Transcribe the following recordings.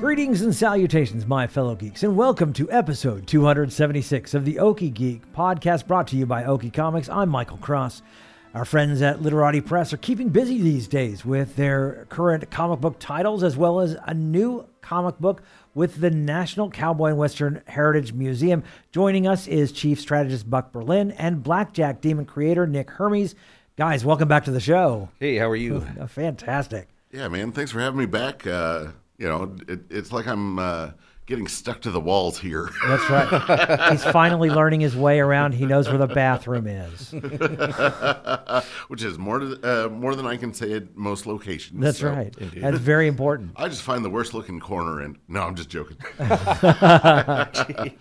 Greetings and salutations, my fellow geeks, and welcome to episode 276 of the Okie Geek podcast brought to you by Okie Comics. I'm Michael Cross. Our friends at Literati Press are keeping busy these days with their current comic book titles as well as a new comic book with the National Cowboy and Western Heritage Museum. Joining us is Chief Strategist Buck Berlin and Blackjack Demon creator Nick Hermes. Guys, welcome back to the show. Hey, how are you? Fantastic. Yeah, man. Thanks for having me back. Uh, you know, it, it's like I'm uh, getting stuck to the walls here. That's right. He's finally learning his way around. He knows where the bathroom is. Which is more to, uh, more than I can say at most locations. That's so right. That's very important. I just find the worst looking corner, and no, I'm just joking.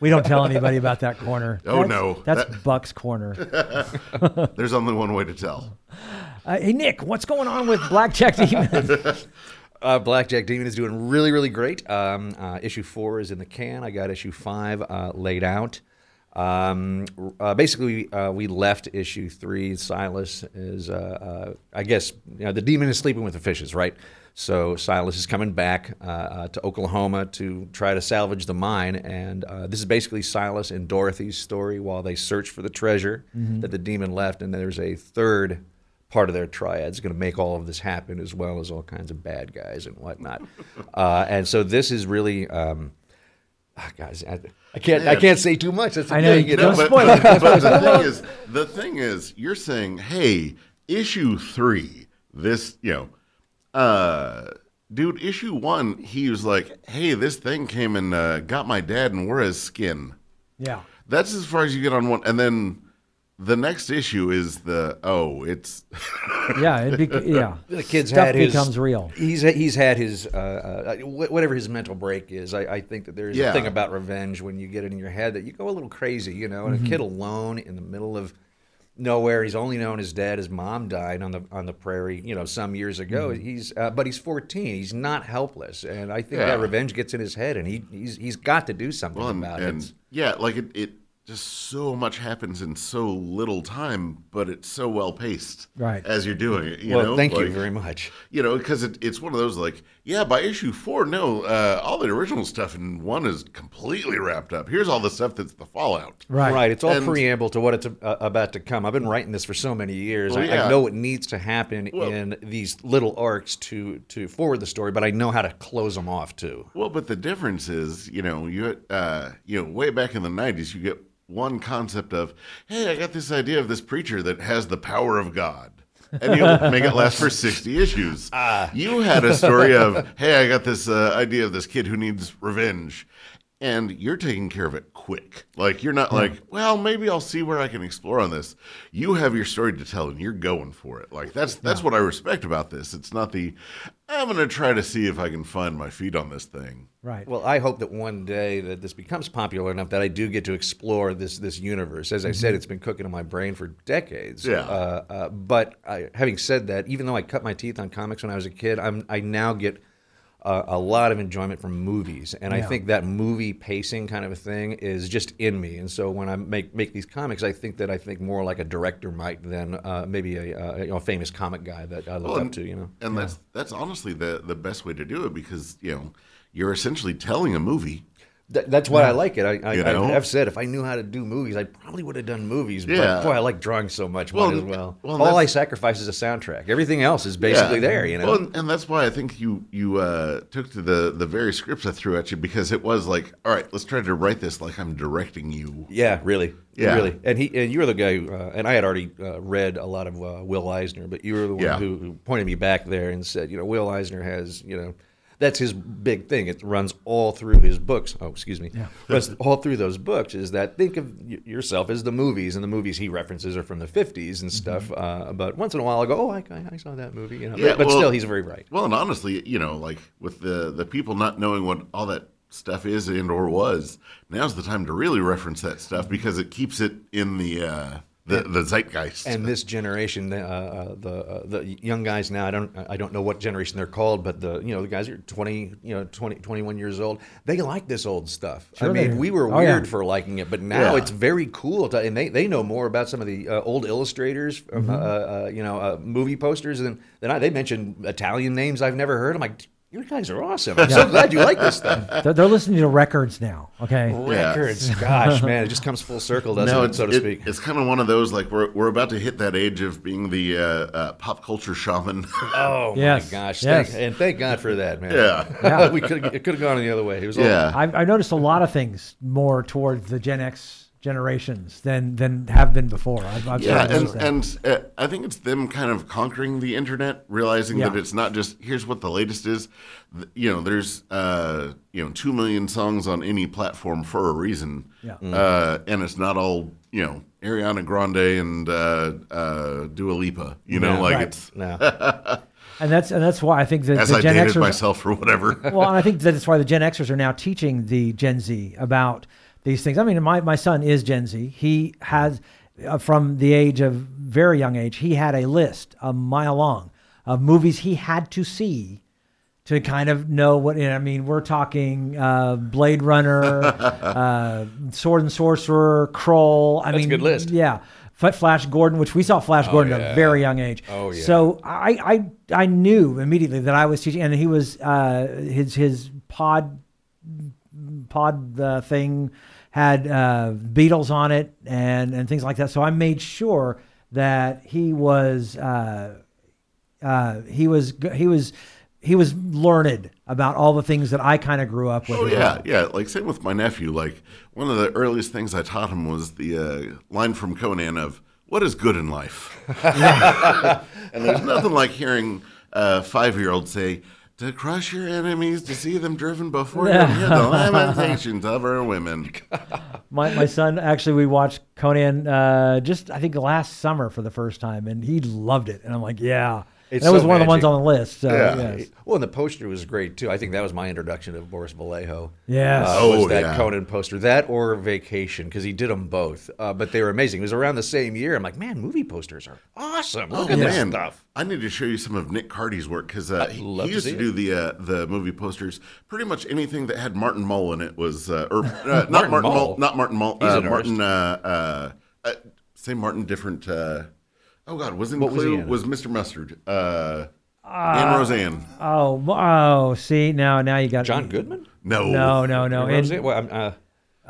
We don't tell anybody about that corner. Oh, That's- no. That's That- Buck's corner. There's only one way to tell. Uh, hey, Nick, what's going on with Blackjack Demon? Uh, Blackjack Demon is doing really, really great. Um, uh, issue four is in the can. I got issue five uh, laid out. Um, uh, basically, uh, we left issue three. Silas is, uh, uh, I guess, you know, the demon is sleeping with the fishes, right? So Silas is coming back to Oklahoma to try to salvage the mine, and uh, this is basically Silas and Dorothy's story while they search for the treasure that the demon left. And there's a third part of their triad is going to make all of this happen, as well as all kinds of bad guys and whatnot. uh, and so this is really, um, ah, guys, I, I can't, I can't say too much. That's the I know, thing, you you don't but, but, but the thing is, the thing is, you're saying, hey, issue three, this, you know, uh, dude, issue one, he was like, hey, this thing came and uh, got my dad and wore his skin. yeah. That's as far as you get on one, and then the next issue is the oh, it's Yeah. It bec- yeah. The kid's Stuff had his, becomes real. He's he's had his uh, uh, whatever his mental break is. I, I think that there's Yeah. a thing about revenge when you get it in your head that you go a little crazy, you know. And a kid alone in the middle of nowhere, he's only known his dad. His mom died on the on the prairie, you know, some years ago. He's uh, but he's 14. He's not helpless, and I think Yeah. that revenge gets in his head, and he he's he's got to do something well, and, about and it. yeah, like it, it just so much happens in so little time, but it's so well paced, Right. As you're doing it, you well, know. thank you very much. You know, because it, it's one of those like, yeah, by issue four, no, uh, all the original stuff in one is completely wrapped up. Here's all the stuff that's the fallout. Right. Right. It's all And- preamble to what it's uh, about to come. I've been writing this for so many years. Well, I, yeah. I know what needs to happen Well- in these little arcs to to forward the story, but I know how to close them off too. Well, but the difference is, you know, you uh, you know, way back in the '90s, you get one concept of, hey, I got this idea of this preacher that has the power of God. And you'll make it last for 60 issues. you had a story of, hey, I got this uh, idea of this kid who needs revenge. And you're taking care of it quick. Like, you're not like, well, maybe I'll see where I can explore on this. You have your story to tell and you're going for it. Like, that's that's what I respect about this. It's not the, I'm going to try to see if I can find my feet on this thing. Right. Well, I hope that one day that this becomes popular enough that I do get to explore this this universe. As I said, it's been cooking in my brain for decades. Yeah. Uh, uh, but I, having said that, even though I cut my teeth on comics when I was a kid, I'm I now get uh, a lot of enjoyment from movies, and I think that movie pacing kind of a thing is just in me. And so when I make make these comics, I think that I think more like a director might than uh, maybe a, uh, you know, a famous comic guy that I look Well, up to. You know. And that's that's honestly the the best way to do it because you know you're essentially telling a movie. Th- that's why I like it. I, I, You know? I have said if I knew how to do movies, I probably would have done movies. Yeah. But boy, I like drawing so much. Well, might as well. well, All I sacrifice is a soundtrack. Everything else is basically Yeah. there. You know. Well, and, and that's why I think you you uh, took to the the very scripts I threw at you because it was like, all right, let's try to write this like I'm directing you. yeah, really. Yeah. really. And he and you were the guy, who, uh, and I had already uh, read a lot of uh, Will Eisner, but you were the one Yeah. who, who pointed me back there and said, you know, Will Eisner has, you know. That's his big thing. It runs all through his books. Oh, excuse me. Runs all through those books is that think of y- yourself as the movies, and the movies he references are from the 50s and stuff. Uh, but once in a while, I go, oh, I, I- I saw that movie. You know, Yeah, but, but well- still, he's very right. Well, and honestly, you know, like with the the people not knowing what all that stuff is and or was, now's the time to really reference that stuff because it keeps it in the uh, the, the zeitgeist. and this generation, uh, uh, the uh, the young guys now, I don't I don't know what generation they're called, but the you know the guys are 20, you know 20, 21 years old. They like this old stuff. I Sure they mean, we were Oh, yeah. weird for liking it, but now Yeah. it's very cool. To, and they, they know more about some of the uh, old illustrators, from, Mm-hmm. uh, uh, you know, uh, movie posters than than I. They mentioned Italian names I've never heard. I'm like, you guys are awesome. I'm so glad you like this stuff. They're, they're listening to records now. Okay. Yeah. Records, gosh, man, it just comes full circle, doesn't no, it, it's, so to it- speak? it's kind of one of those like we're we're about to hit that age of being the uh, uh, pop culture shaman. Oh Yes, my gosh! yes. Thank, and thank God for that, man. Yeah. Yeah. we could it could have gone the other way. It was all- yeah, I've, I've noticed a lot of things more towards the Gen X generations than than have been before. I've, I've Yeah, and, and uh, I think it's them kind of conquering the internet, realizing that it's not just here's what the latest is. You know, there's uh, you know two million songs on any platform for a reason, Yeah. uh, and it's not all you know Ariana Grande and uh, uh, Dua Lipa. You know, Yeah. like Right. it's No. and that's and that's why I think that as the I Gen dated Xers. myself or whatever. well, and I think that's why the Gen Xers are now teaching the Gen Z about these things. I mean, my, my son is Gen Z. He has, uh, from the age of very young age, he had a list a mile long of movies he had to see to kind of know what. I mean, we're talking uh, Blade Runner, uh, Sword and Sorcerer, Krull. I That's a mean, good list. Yeah. Flash Gordon, which we saw Flash Gordon at a very young age. Oh, yeah. So I, I I knew immediately that I was teaching, and he was uh, his his pod pod uh, thing had uh, Beatles on it and and things like that. So I made sure that he was uh, uh, he was he was he was learned about all the things that I kind of grew up with. Oh yeah, yeah. Like same with my nephew. Like one of the earliest things I taught him was the uh, line from Conan of "What is good in life?" and there's nothing like hearing a five-year-old say, "To crush your enemies, to see them driven before you, hear the lamentations of our women." My, my son actually we watched Conan uh, just I think last summer for the first time and he loved it. And I'm like yeah It's that was so one of the ones on the list so Yeah. yes. Well, and the poster was great too. I think that was my introduction to Boris Vallejo. Yeah. Uh, Oh, was that yeah. Conan poster, that or Vacation, because he did them both. Uh, but they were amazing. It was around the same year. I'm like, man, movie posters are awesome. Look Oh at man, this stuff. I need to show you some of Nick Cardy's work because uh, he, love he used see to do the uh, the movie posters. Pretty much anything that had Martin Mull in it was, uh, or uh, not Martin Martin Mull? Mull, not Martin Mull, He's uh, an Martin. Uh, uh, uh, same Martin, different. Uh, oh God, wasn't What was Clue? he in? Was Mr. Mustard? Uh, Anne Roseanne? oh oh see now now you got John Goodman? No, no no no and, it? Well, uh,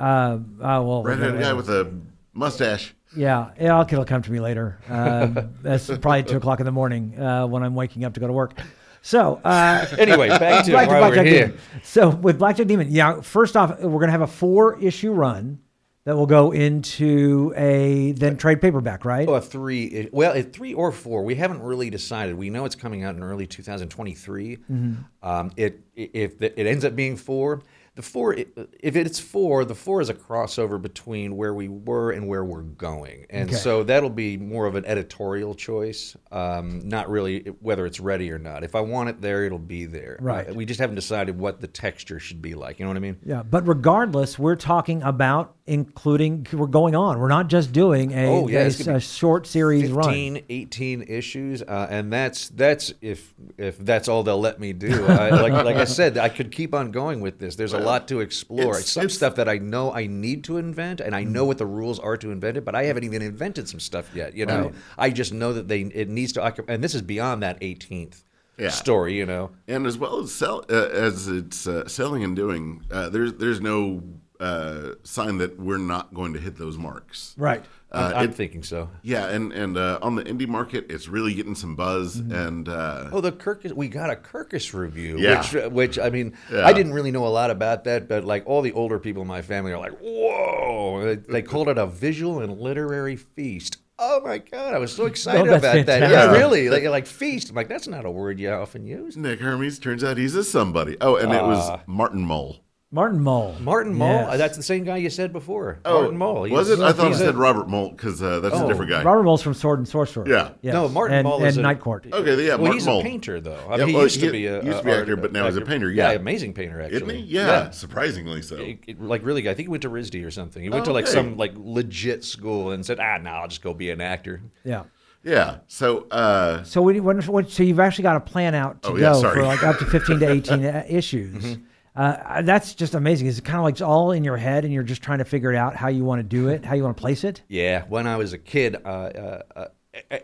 uh, oh well redheaded guy with a mustache. yeah yeah I'll, it'll come to me later um, that's probably two o'clock in the morning uh, when I'm waking up to go to work so uh, anyway, back to Back to why we're Blackjack here. Demon. So with Blackjack Demon, yeah. First off, we're gonna have a four issue run that will go into a then trade paperback, right? Oh, a three. Well, a three or four. We haven't really decided. We know it's coming out in early 2023. Mm-hmm. Um, it if it ends up being four, the four. If it's four, the four is a crossover between where we were and where we're going, and Okay. so that'll be more of an editorial choice, um, not really whether it's ready or not. If I want it there, it'll be there. Right. We just haven't decided what the texture should be like. You know what I mean? Yeah, but regardless, we're talking about including. We're going on. We're not just doing a, Oh, yeah, a, a short series 15, run. 18 issues, uh, and that's that's if if that's all they'll let me do. I, like like I said, I could keep on going with this. There's a lot to explore. it's- Some it's- stuff that I know I need to invent, and I know what the rules are to invent it, but I haven't even invented some stuff yet. You know, Right. I just know that they it needs to occupy, and this is beyond that 18th Yeah. story. You know, and as well as sell uh, as it's uh, selling and doing, uh, there's there's no uh, sign that we're not going to hit those marks. Right. Uh, I'm it- thinking so. yeah, and and uh, on the indie market, it's really getting some buzz, Mm-hmm. and uh, Oh, the Kirkus. We got a Kirkus review, Yeah. which, which I mean, Yeah. I didn't really know a lot about that, but like all the older people in my family are like, "Whoa!" They, they called it a visual and literary feast. Oh my god, I was so excited Oh, that's about that. Yeah, really, like like feast. I'm like, that's not a word you often use. Nick Hermes turns out he's a somebody. Oh, and it Ah. was Martin Mull. Martin Mull. Martin Mull. Yes. That's the same guy you said before. Oh, Martin Mull. Was it? I thought it he's a- said Robert Mull because uh, that's a Oh, different guy. Robert Mull's from Sword and Sorcerer. Yeah. Yes. No, Martin and, Mull and is a- Night Court. Okay, yeah, Well, Martin he's Mull. a painter, though. I Yeah, mean, he well, used to be a used to be art- actor, but now he's a painter, yeah. amazing painter. Actually, Isn't he? Yeah, surprisingly so. It- it- like really, I think he went to RISD or something. He went Oh, to like some like legit school and said, "Ah, no, I'll just go be an actor." Yeah. Yeah. So, uh, So when, when, when so you've actually got a plan out to Oh, yeah, go sorry. for like up to 15 to 18 uh, issues. Mm-hmm. Uh, that's just amazing. Is it kind of like it's all in your head and you're just trying to figure it out how you want to do it, how you want to place it? Yeah, when I was a kid, uh, uh, uh,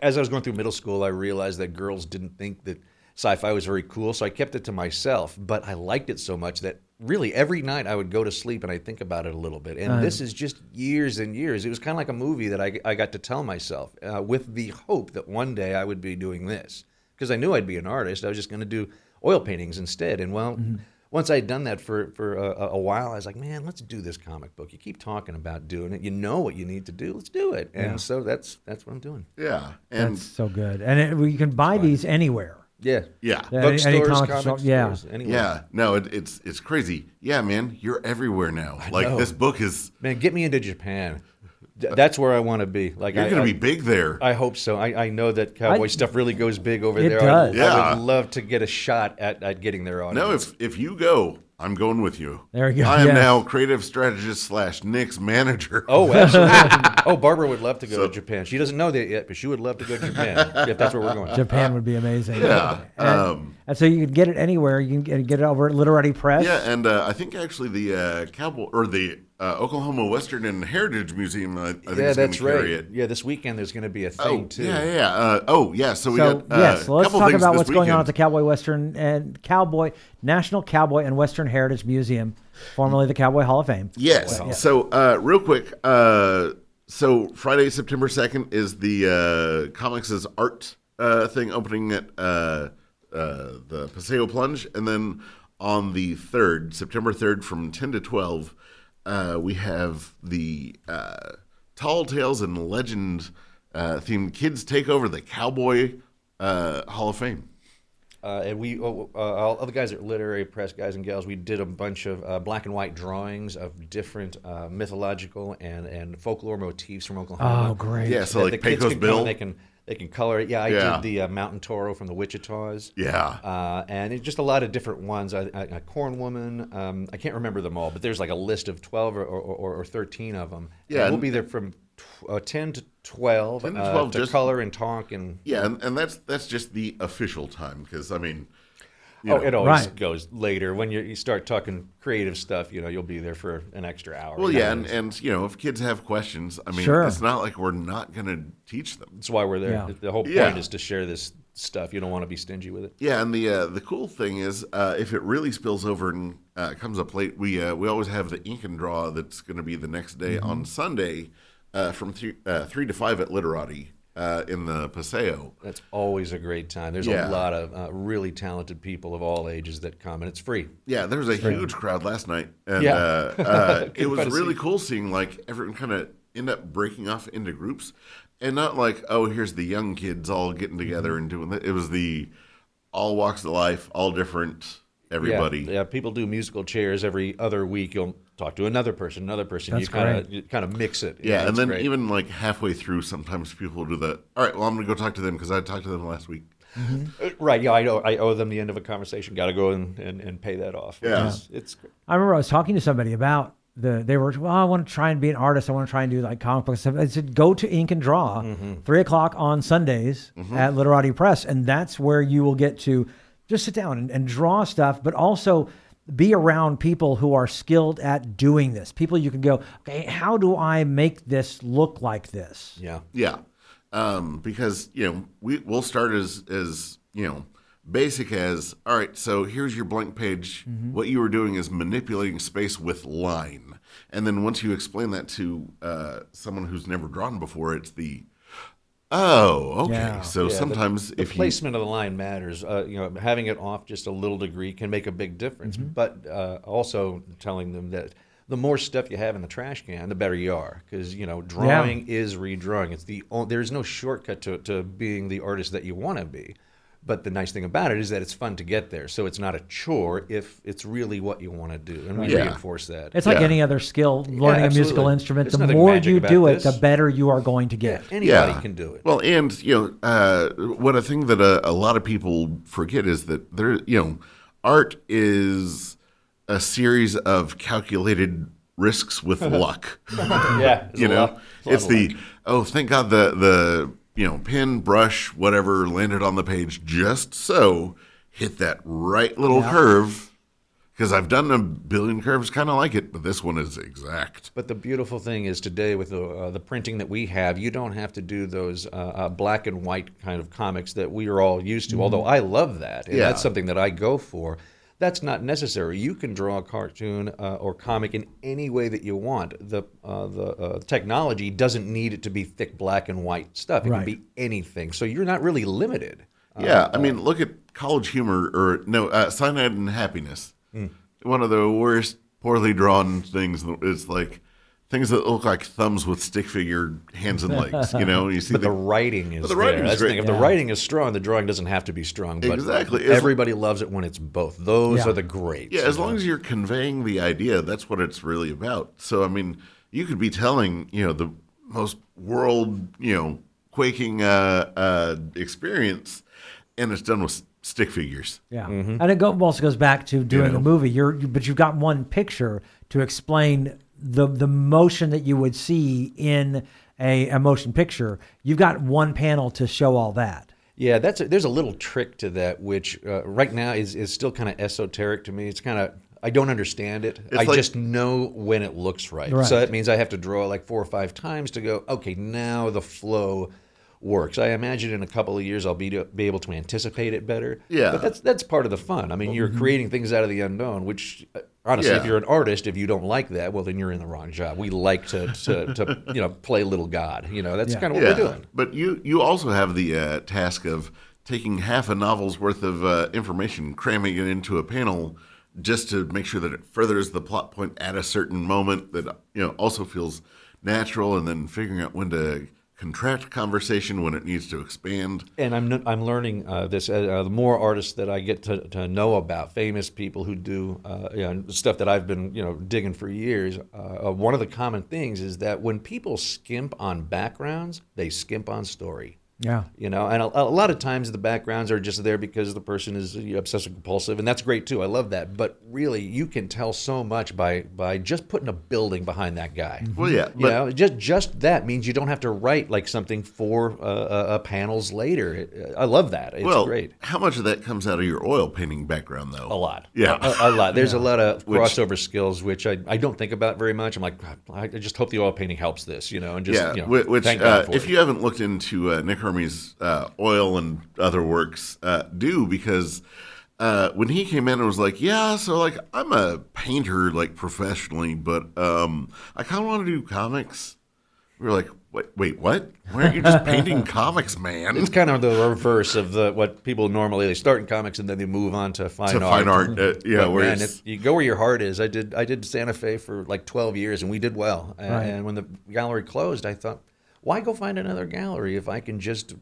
as I was going through middle school, I realized that girls didn't think that sci-fi was very cool, so I kept it to myself. But I liked it so much that really every night I would go to sleep and I think about it a little bit. And this is just years and years. It was kind of like a movie that I, I got to tell myself uh, with the hope that one day I would be doing this because I knew I'd be an artist. I was just going to do oil paintings instead. And well. Once I'd done that for, for a, a while, I was like, man, let's do this comic book. You keep talking about doing it. You know what you need to do. Let's do it. And so that's that's what I'm doing. yeah, and That's so good. And it, you can buy these anywhere. Yeah. yeah, Yeah, any- any Bookstores, comic comic shop- yeah. anywhere. yeah. No, it, it's it's crazy. Yeah, man, you're everywhere now. Like know. this book is. Man, get me into Japan. Th- That's where I want to be. Like You're gonna be big there. I hope so. I, I know that cowboy I- stuff really goes big over It there. does. I, Yeah. I would love to get a shot at, at getting there audience. no, if if you go, I'm going with you. There you go, I am yes. now creative strategist slash Nick's manager. Oh, absolutely. oh, Barbara would love to go So- to Japan. She doesn't know that yet, but she would love to go to Japan if that's where we're going. Japan would be amazing. Yeah, And, um, and so you can get it anywhere. You can get, get it over at Literati Press. Yeah, and uh, I think actually the uh, cowboy or the uh, Oklahoma Western and Heritage Museum. I, I think yeah, is that's gonna right. It. Yeah, this weekend there's going to be a Oh, thing too. yeah, yeah. Uh, oh, yeah. So we So got uh, yes, let's couple talk things about this what's going on at the. Cowboy Western and Cowboy National Cowboy and Western Heritage Museum, formerly the Cowboy Hall of Fame. Yes. So, uh, real quick, uh, so Friday, September second is the uh, comics as art uh, thing opening at uh, uh, the Paseo Plunge, and then on the third, September third, from ten to twelve, uh, we have the uh, Tall Tales and Legend uh, themed kids take over the Cowboy uh, Hall of Fame. Uh, and we, uh, uh, all other guys at Literati Press, guys and gals, we did a bunch of uh, black and white drawings of different uh, mythological and, and folklore motifs from Oklahoma. Oh, great. Yeah, so like the kids Pecos can come Bill. and They can they can color it. Yeah, I Yeah. did the uh, Mountain Toro from the Wichitas. Yeah. Uh, and it's just a lot of different ones. I, I, a corn woman. Um, I can't remember them all, but there's like a list of twelve or, or, or, or thirteen of them. Yeah, we'll be there from tw- uh, ten to twelve. 10 to uh, 12, to just- color and talk and. Yeah, and, and that's that's just the official time because I mean, you Oh, it always Right. goes later when you, you start talking creative stuff. You know, you'll be there for an extra hour. Well, yeah, and, and you know, if kids have questions, I mean, Sure. it's not like we're not going to teach them. That's why we're there. Yeah. The- The whole point Yeah. is to share this stuff. You don't want to be stingy with it. Yeah, and the uh, the cool thing is, uh, if it really spills over and uh, comes up late, we uh, we always have the ink and draw that's going to be the next day Mm-hmm. on Sunday uh, from three, uh, three to five at Literati uh, in the Paseo. That's always a great time. There's Yeah. a lot of uh, really talented people of all ages that come, and it's free. Yeah, there was a huge crowd last night, and Yeah. uh, uh, it was really see. cool seeing like everyone kind of end up breaking off into groups, and not like oh here's the young kids all getting together Mm-hmm. and doing that. It was the all walks of life, all different, everybody. Yeah, yeah, people do musical chairs every other week. You'll talk to another person, another person. That's you kind of you kind of mix it. Yeah, and then great. even like halfway through, sometimes people do that. All right, well, I'm gonna go talk to them because I talked to them last week. Mm-hmm. Uh, right. Yeah, I know. I owe them the end of a conversation. Got to go and, and, and pay that off. Yeah. it's, it's great. I remember I was talking to somebody about the. They were well. I want to try and be an artist. I want to try and do like comic books stuff. I said go to Ink and Draw, mm-hmm. three o'clock on Sundays mm-hmm. at Literati Press, and that's where you will get to just sit down and, and draw stuff, but also be around people who are skilled at doing this. People you can go, okay, how do I make this look like this? Yeah. Yeah, um, because you know we we'll start as as you know basic as all right. So here's your blank page. What you were doing is manipulating space with line, and then once you explain that to uh, someone who's never drawn before, it's the oh okay. Yeah. So Yeah, sometimes the if you placement of the line matters. Uh, you know, having it off just a little degree can make a big difference. Mm-hmm. But uh, also telling them that the more stuff you have in the trash can, the better you are. Because you know, drawing is redrawing. It's the o- there's no shortcut to to being the artist that you want to be. But the nice thing about it is that it's fun to get there. So it's not a chore if it's really what you want to do, and we Yeah. reinforce that. It's like Yeah. any other skill, learning a musical instrument. There's the more you do it, this. the better you are going to get. Anybody can do it. Well, and you know, uh, what a thing that a, a lot of people forget is that there, you know, art is a series of calculated risks with luck. yeah, you know, it's the oh, thank God the the you know pen, brush, whatever landed on the page just so hit that right little curve. Because I've done a billion curves, kind of like it, but this one is exact. But the beautiful thing is today with the uh, the printing that we have, you don't have to do those uh, uh, black and white kind of comics that we are all used to. Although I love that, and Yeah. that's something that I go for. That's not necessary. You can draw a cartoon uh, or comic in any way that you want. The uh, the uh, technology doesn't need it to be thick black and white stuff. It Right. can be anything. So you're not really limited. Yeah, I mean, look at College Humor or no, uh, Cyanide and Happiness. Hmm. One of the worst poorly drawn things. It's like things that look like thumbs with stick figure hands and legs. You know, you see But the the, writing is the writing there. is That's the great. thing. If the writing is strong, the drawing doesn't have to be strong. But Exactly. As- Everybody loves it when it's both. Those Yeah. are the greats. yeah. As you know? long as you're conveying the idea, that's what it's really about. So I mean, you could be telling you know the most world you know quaking uh, uh, experience, and it's done with stick figures. Yeah, Mm-hmm. and it go, also goes back to doing know? a movie. You're, you, but you've got one picture to explain the the motion that you would see in a, a motion picture. You've got one panel to show all that. Yeah, that's a, there's a little trick to that, which uh, right now is, is still kind of esoteric to me. It's kind of I don't understand it. I like- just know when it looks right. Right. So that means I have to draw like four or five times to go. Okay, now the flow works. I imagine in a couple of years I'll be to, be able to anticipate it better. Yeah. but that's that's part of the fun. I mean, you're creating things out of the unknown, which. uh, Honestly, if you're an artist, if you don't like that, well, then you're in the wrong job. We like to, to, to you know, play little God. You know, that's Yeah. kind of what we're doing. But you you also have the uh, task of taking half a novel's worth of uh, information, cramming it into a panel, just to make sure that it furthers the plot point at a certain moment that you know also feels natural, and then figuring out when to contract conversation when it needs to expand. and I'm I'm learning uh, this. Uh, uh, the more artists that I get to, to know about, famous people who do uh, you know, stuff that I've been you know digging for years. Uh, uh, one of the common things is that when people skimp on backgrounds, they skimp on story. Yeah, You know, and a, a lot of times the backgrounds are just there because the person is obsessive compulsive, and that's great too. I love that. But really, you can tell so much by by just putting a building behind that guy. Well, yeah, You but know, just just that means you don't have to write like something for uh, uh, uh, panels later. It- I love that. It's well, great. how much of that comes out of your oil painting background, though? A lot. Yeah. A, a lot. There's a lot of Which- crossover skills which I, I don't think about very much. I'm like, "God, I just hope the oil painting helps this, you know, and just yeah, you know, which thank uh, God for if it. you haven't looked into uh, Nick Hermes' uh, oil and other works, uh, do because uh, when he came in, it was like, yeah, so like I'm a painter like professionally, but um, I kind of want to do comics. We were like, wait, wait, what? Why aren't you just painting comics, man? It's kind of the reverse of the what people normally they start in comics and then they move on to fine to art. fine art, uh, yeah. But man, if you go where your heart is. I did. I did Santa Fe for like 12 years, and we did well. And, Right. and when the gallery closed, I thought, why go find another gallery if I can just,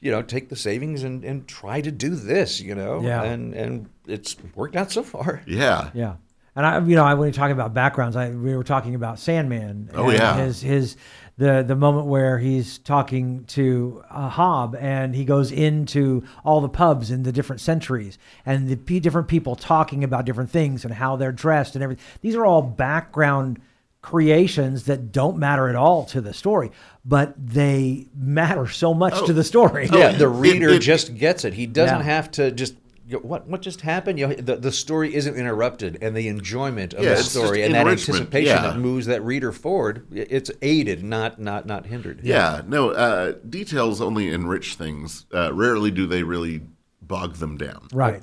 you know, take the savings and, and try to do this, you know? Yeah. And and it's worked out so far. yeah, yeah. And I, you know, I when you talking about backgrounds, I we were talking about Sandman. Oh, yeah. his his the the moment where he's talking to uh, Hob and he goes into all the pubs in the different centuries and the p- different people talking about different things and how they're dressed and everything. These are all background creations that don't matter at all to the story, but they matter so much to the story. Yeah, the reader it- just gets it. He doesn't Yeah. have to just. What what just happened? You know, the, the story isn't interrupted, and the enjoyment of Yeah, the story and that anticipation yeah. that moves that reader forward, it's aided, not not not hindered. Yeah, no, uh, details only enrich things. Uh, rarely do they really bog them down. Right.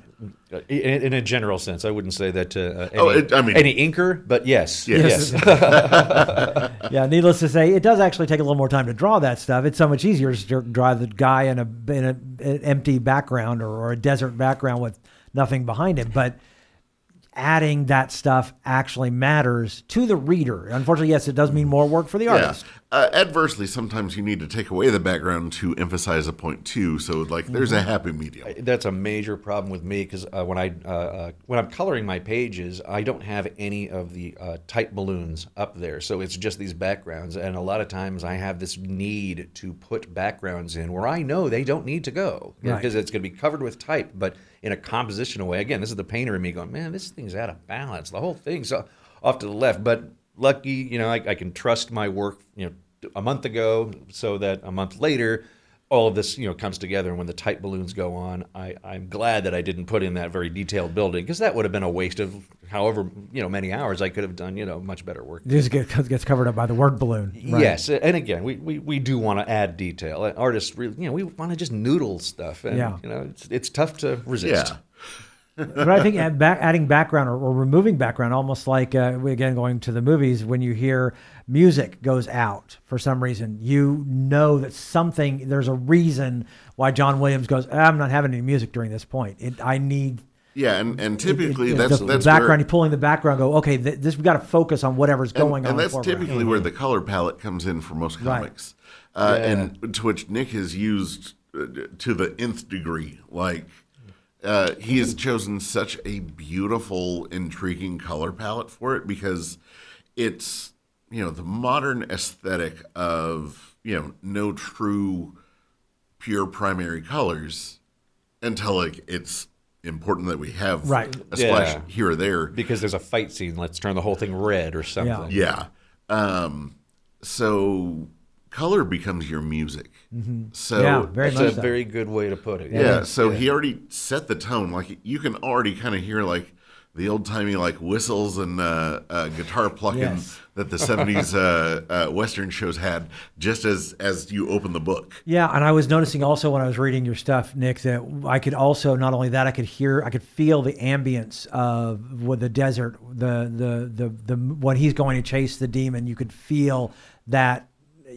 Uh, In, in a general sense, I wouldn't say that to uh, any, Oh, it- I mean- any inker, but yes, Yes. yes. Yeah, needless to say, it does actually take a little more time to draw that stuff. It's so much easier to draw the guy in a in a, an empty background or, or a desert background with nothing behind him. But adding that stuff actually matters to the reader. Unfortunately, yes, it does mean more work for the artist. Uh, adversely, sometimes you need to take away the background to emphasize a point too. So, like, there's Mm-hmm. a happy medium. That's a major problem with me because uh, when I uh, uh, when I'm coloring my pages, I don't have any of the uh, type balloons up there, so it's just these backgrounds. And a lot of times, I have this need to put backgrounds in where I know they don't need to go Right. because it's going to be covered with type, but in a compositional way. Again, this is the painter in me going, man, this thing's out of balance. The whole thing's off to the left. But lucky, you know, I, I can trust my work, you know, a month ago, so that a month later, all of this, you know, comes together. And when the tight balloons go on, I, I'm glad that I didn't put in that very detailed building because that would have been a waste of however, you know, many hours I could have done, you know, much better work. This gets, gets covered up by the word balloon. Right. Yes, and again, we, we, we do want to add detail. Artists, really, you know, we want to just noodle stuff, and Yeah. you know, it's, it's tough to resist. Yeah. But I think adding background or, or removing background, almost like uh, again going to the movies, when you hear music goes out for some reason, you know that something there's a reason why John Williams goes. I'm not having any music during this point. It, I need Yeah, and, and typically it- that's the that's background. where, You're pulling the background. Go okay. Th- this we got to focus on whatever's and, going on. and that's forward. typically where the color palette comes in for most Right. comics, uh, and to which Nick has used uh, to the nth degree. Like uh, he has chosen such a beautiful, intriguing color palette for it because it's you know the modern aesthetic of you know no true pure primary colors until like it's important that we have Right. a splash Yeah. here or there Because there's a fight scene, let's turn the whole thing red or something. yeah. Um, so color becomes your music. So Mm-hmm. Yeah, very That's much a so. very good way to put it. yeah, so he already set the tone. Like you can already kind of hear like the old timey like whistles and uh, uh, guitar plucking Yes. that the '70s uh, uh, Western shows had, just as as you open the book. Yeah, and I was noticing also when I was reading your stuff, Nick, that I could also not only that I could hear, I could feel the ambience of with the desert, the the the the when he's going to chase the demon. You could feel that,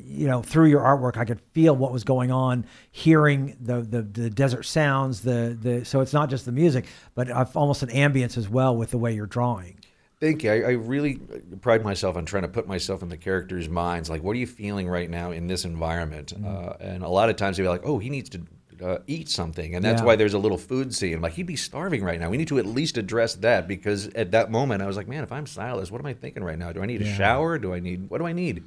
you know, through your artwork. I could feel what was going on, hearing the the, the desert sounds. The the so it's not just the music, but I've almost an ambience as well with the way you're drawing. Thank you. I, I really pride myself on trying to put myself in the characters' minds. Like, what are you feeling right now in this environment? Mm-hmm. Uh, and a lot of times they'll be like, oh, he needs to uh, eat something. And that's Yeah. why there's a little food scene. Like, he'd be starving right now. We need to at least address that because at that moment I was like, man, if I'm Silas, what am I thinking right now? Do I need a shower? Do I need, what do I need?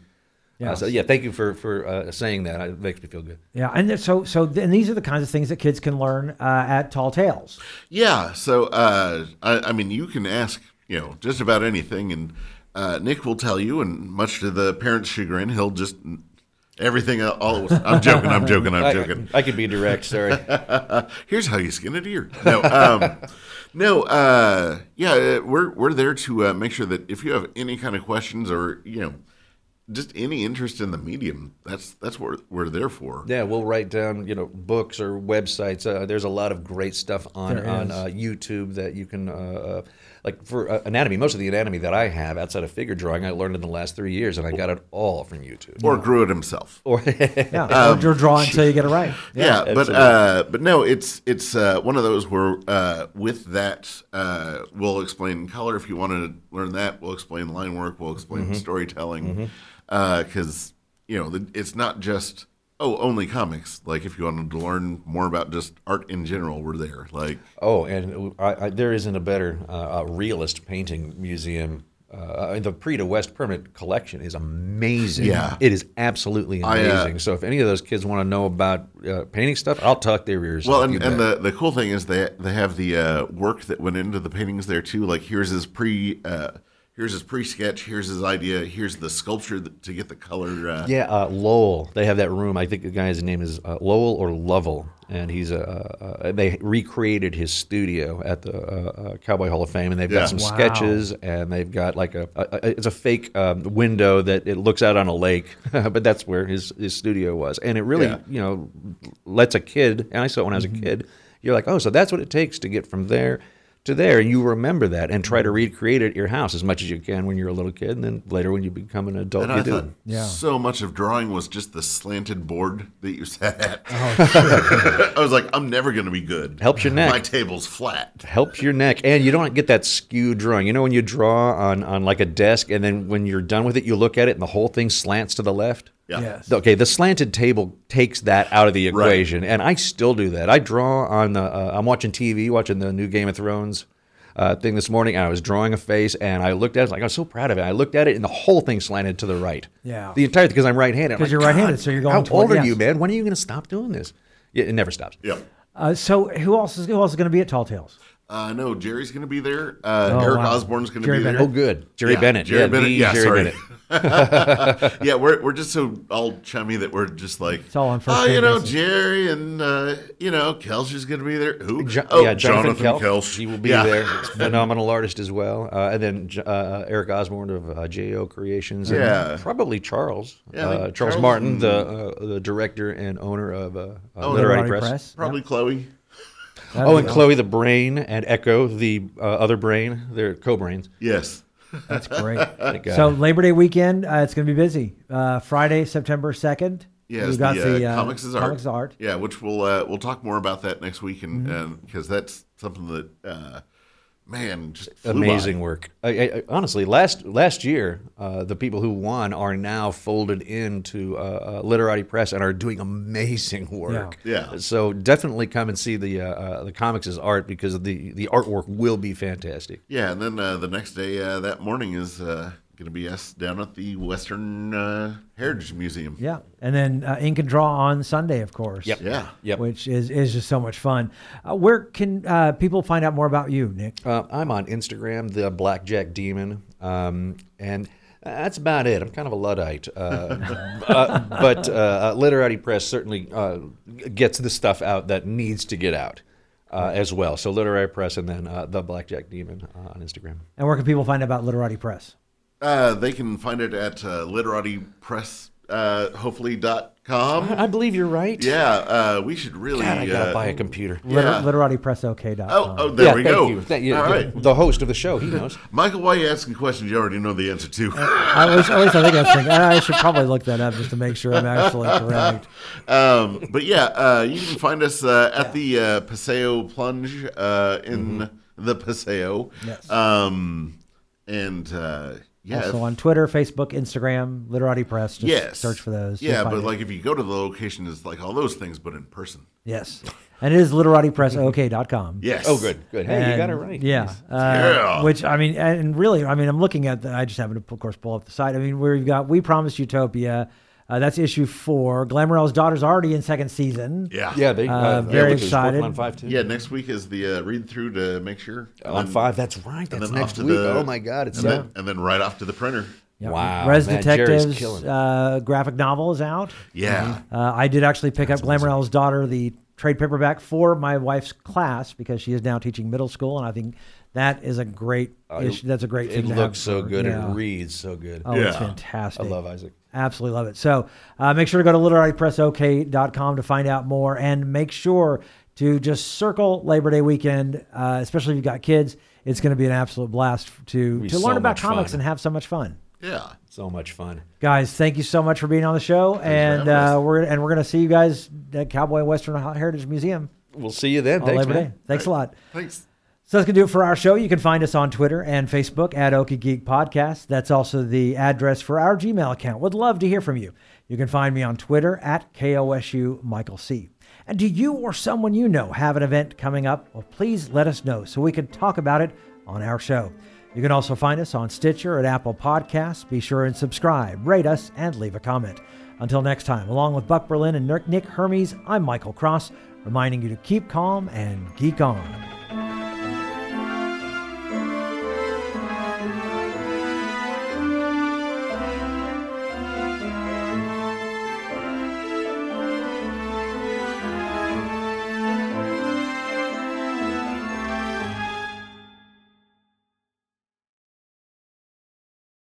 Yeah. so, yeah, thank you for, for uh, saying that. It makes me feel good. Yeah, and th- so so and these are the kinds of things that kids can learn uh, at Tall Tales. Yeah. So, uh, I, I mean, you can ask, you know, just about anything, and uh, Nick will tell you, and much to the parents' chagrin, he'll just everything. All I'm joking. I'm joking. I'm joking. I could be direct, sorry. Here's how you skin a deer. No, um, no, uh, yeah, uh, we're we're there to uh, make sure that if you have any kind of questions or you know, just any interest in the medium, that's that's what we're there for. Yeah, we'll write down you know books or websites. Uh, there's a lot of great stuff on There on uh, YouTube that you can uh, uh, like for uh, anatomy. Most of the anatomy that I have outside of figure drawing, I learned in the last three years, and I got it all from YouTube. Or grew it himself. Or Yeah, or you're drawing until you get it right. Yeah, but uh, but no, it's it's uh, one of those where uh, with that uh, we'll explain color if you want to learn that. We'll explain line work. We'll explain Mm-hmm. storytelling because you know the, it's not just oh only comics. Like if you wanted to learn more about just art in general, we're there. Like oh, and I, I, there isn't a better uh, uh, realist painting museum. Uh, the Prix de West Permanent Collection is amazing. Yeah. it is absolutely I, uh, amazing. so if any of those kids want to know about uh, painting stuff, I'll tuck their ears. well, and, and the the cool thing is they they have the uh, work that went into the paintings there too. Like here's his pre. Here's his pre-sketch. Here's his idea. Here's the sculpture that, to get the color. Uh, Yeah, uh, Lowell. They have that room. I think the guy's name is uh, Lowell or Lovell, and he's a. They recreated his studio at the uh, uh, Cowboy Hall of Fame, and they've Yeah. got some Wow. sketches, and they've got like a. a, a it's a fake um, window that it looks out on a lake, but that's where his his studio was, and it really Yeah. you know lets a kid. And I saw it when I was a kid. You're like, oh, so that's what it takes to get from there to there, and you remember that and try to mm-hmm. recreate it at your house as much as you can when you're a little kid, and then later when you become an adult, And you I do. thought. Yeah. so much of drawing was just the slanted board that you sat at. Oh, I was like, I'm never going to be good. Helps your neck. My table's flat. helps your neck and you don't get that skewed drawing you know when you draw on on like a desk and then when you're done with it you look at it and the whole thing slants to the left Yeah. Yes. okay the slanted table takes that out of the equation and i still do that i draw on the uh, i'm watching tv watching the new game of thrones uh, thing this morning and i was drawing a face and i looked at it like i was so proud of it i looked at it and the whole thing slanted to the right Yeah. the entire thing, because i'm right-handed I'm 'Cause like, you're right-handed, "God, so you're going how toward- old are yes. you man when are you going to stop doing this yeah, it never stops Yep. Uh, so who else is who else is going to be at Tall Tales? Uh, no, Jerry's going to be there. Uh, Oh, Eric wow. Osborne's going to be there. Oh good jerry Yeah, bennett Jerry yeah, Bennett. Yeah, jerry sorry. bennett yeah, we're we're just so all chummy that we're just like, It's all on first oh, you know, basis. Jerry and uh, you know, Kelsey's going to be there. Who? Jo- oh, yeah, Jonathan, Jonathan Kelch. He will be Yeah. there. Phenomenal artist as well. Uh, and then uh, Eric Osborne of uh, Jo Creations. and Yeah. probably Charles. Yeah, uh, Charles, Charles Martin, the uh, the director and owner of uh, uh, Oh, Literary Literati Press. Probably Chloe. That'd Oh, and cool. Chloe the Brain and Echo the uh, other brain. They're co-brains. Yes. That's great. Thank so Labor Day weekend, uh, it's going to be busy. Uh, Friday, September second. Yeah, we've got the, the, uh, uh, comics is art. Comics art. Yeah, which we'll uh, we'll talk more about that next week, and Mm-hmm. because that's something that uh, man just flew by. Amazing work. I, I, I- honestly, last last year, uh, the people who won are now folded into uh, uh, Literati Press and are doing amazing work. Yeah. Yeah. So definitely come and see the uh, uh, the comics as art because the the artwork will be fantastic. Yeah, and then uh, the next day uh, that morning is uh, going to be us down at the Western uh, Heritage Museum. Yeah, and then uh, ink and draw on Sunday, of course. Yep. Yeah. Yep. Which is is just so much fun. Uh, where can uh, people find out more about you, Nick? Uh, I'm on Instagram, the Blackjack Demon, um, and that's about it. I'm kind of a luddite, uh, uh, but Literati Press certainly uh, gets the stuff out that needs to get out uh, as well. So Literary Press, and then uh, the Blackjack Demon uh, on Instagram. And where can people find out about Literati Press? Uh, they can find it at uh, literatipress, uh, hopefully dot com. I believe you're right. Yeah, uh, we should really. God, I gotta uh, buy a computer. Yeah. Liter- LiteratiPressOK.com. Oh, oh, there yeah, we thank go. you. Thank you. All right, The host of the show, he knows. Michael, why are you asking questions you already know the answer to? I wish, at least I think I was thinking, I should probably look that up just to make sure I'm actually correct. um, but yeah, uh, you can find us uh, at the uh, Paseo Plunge uh, in the Paseo. Yes. Um, and uh, yeah, also if- on Twitter, Facebook, Instagram, Literati Press. Just yes, search for those. Yeah, but it. like if you go to the location, it's like all those things, but in person. yes, and it is LiteratiPressOK.com. Yes. Oh, good, good. Hey, you got it right. Yeah. Nice. Uh, Yeah. Which I mean, and really, I mean, I'm looking at the. I just happen to, of course, pull up the site. I mean, where you've got "We Promise Utopia." Uh, that's issue four. Glamourell's daughter's already in second season. Yeah. Yeah, they Uh, uh, very Eric is working excited. on five too. Yeah, next week is the uh, read through to make sure. And on then- five. That's right. That's next off to week. the- oh my God, it's And so. then, and then right off to the printer. Yeah. Wow, Res man, Detectives uh, graphic novel is out. Yeah. Uh, I did actually pick up Glamourell's daughter, the trade paperback for my wife's class because she is now teaching middle school, and I think that is a great issue. That's a great It thing. to have looks so good. yeah. It reads so good. Oh, it's fantastic. I love Isaac. Absolutely love it. So uh, make sure to go to literatipressok.com to find out more and make sure to just circle Labor Day weekend, uh, especially if you've got kids. It's going to be an absolute blast to, to so learn about comics fun. and have so much fun. Yeah. So much fun. Guys, thank you so much for being on the show, and uh, we're and we're going to see you guys at Cowboy Western Heritage Museum We'll see you then. Thanks, Labor man. Day. Thanks a lot. Thanks. So that's going to do it for our show. You can find us on Twitter and Facebook at Okie Geek Podcast. That's also the address for our Gmail account. Would love to hear from you. You can find me on Twitter at KOSU Michael C. And do you or someone you know have an event coming up? Well, please let us know so we can talk about it on our show. You can also find us on Stitcher at Apple Podcasts. Be sure and subscribe, rate us, and leave a comment. Until next time, along with Buck Berlin and Nick Hermes, I'm Michael Cross, reminding you to keep calm and geek on.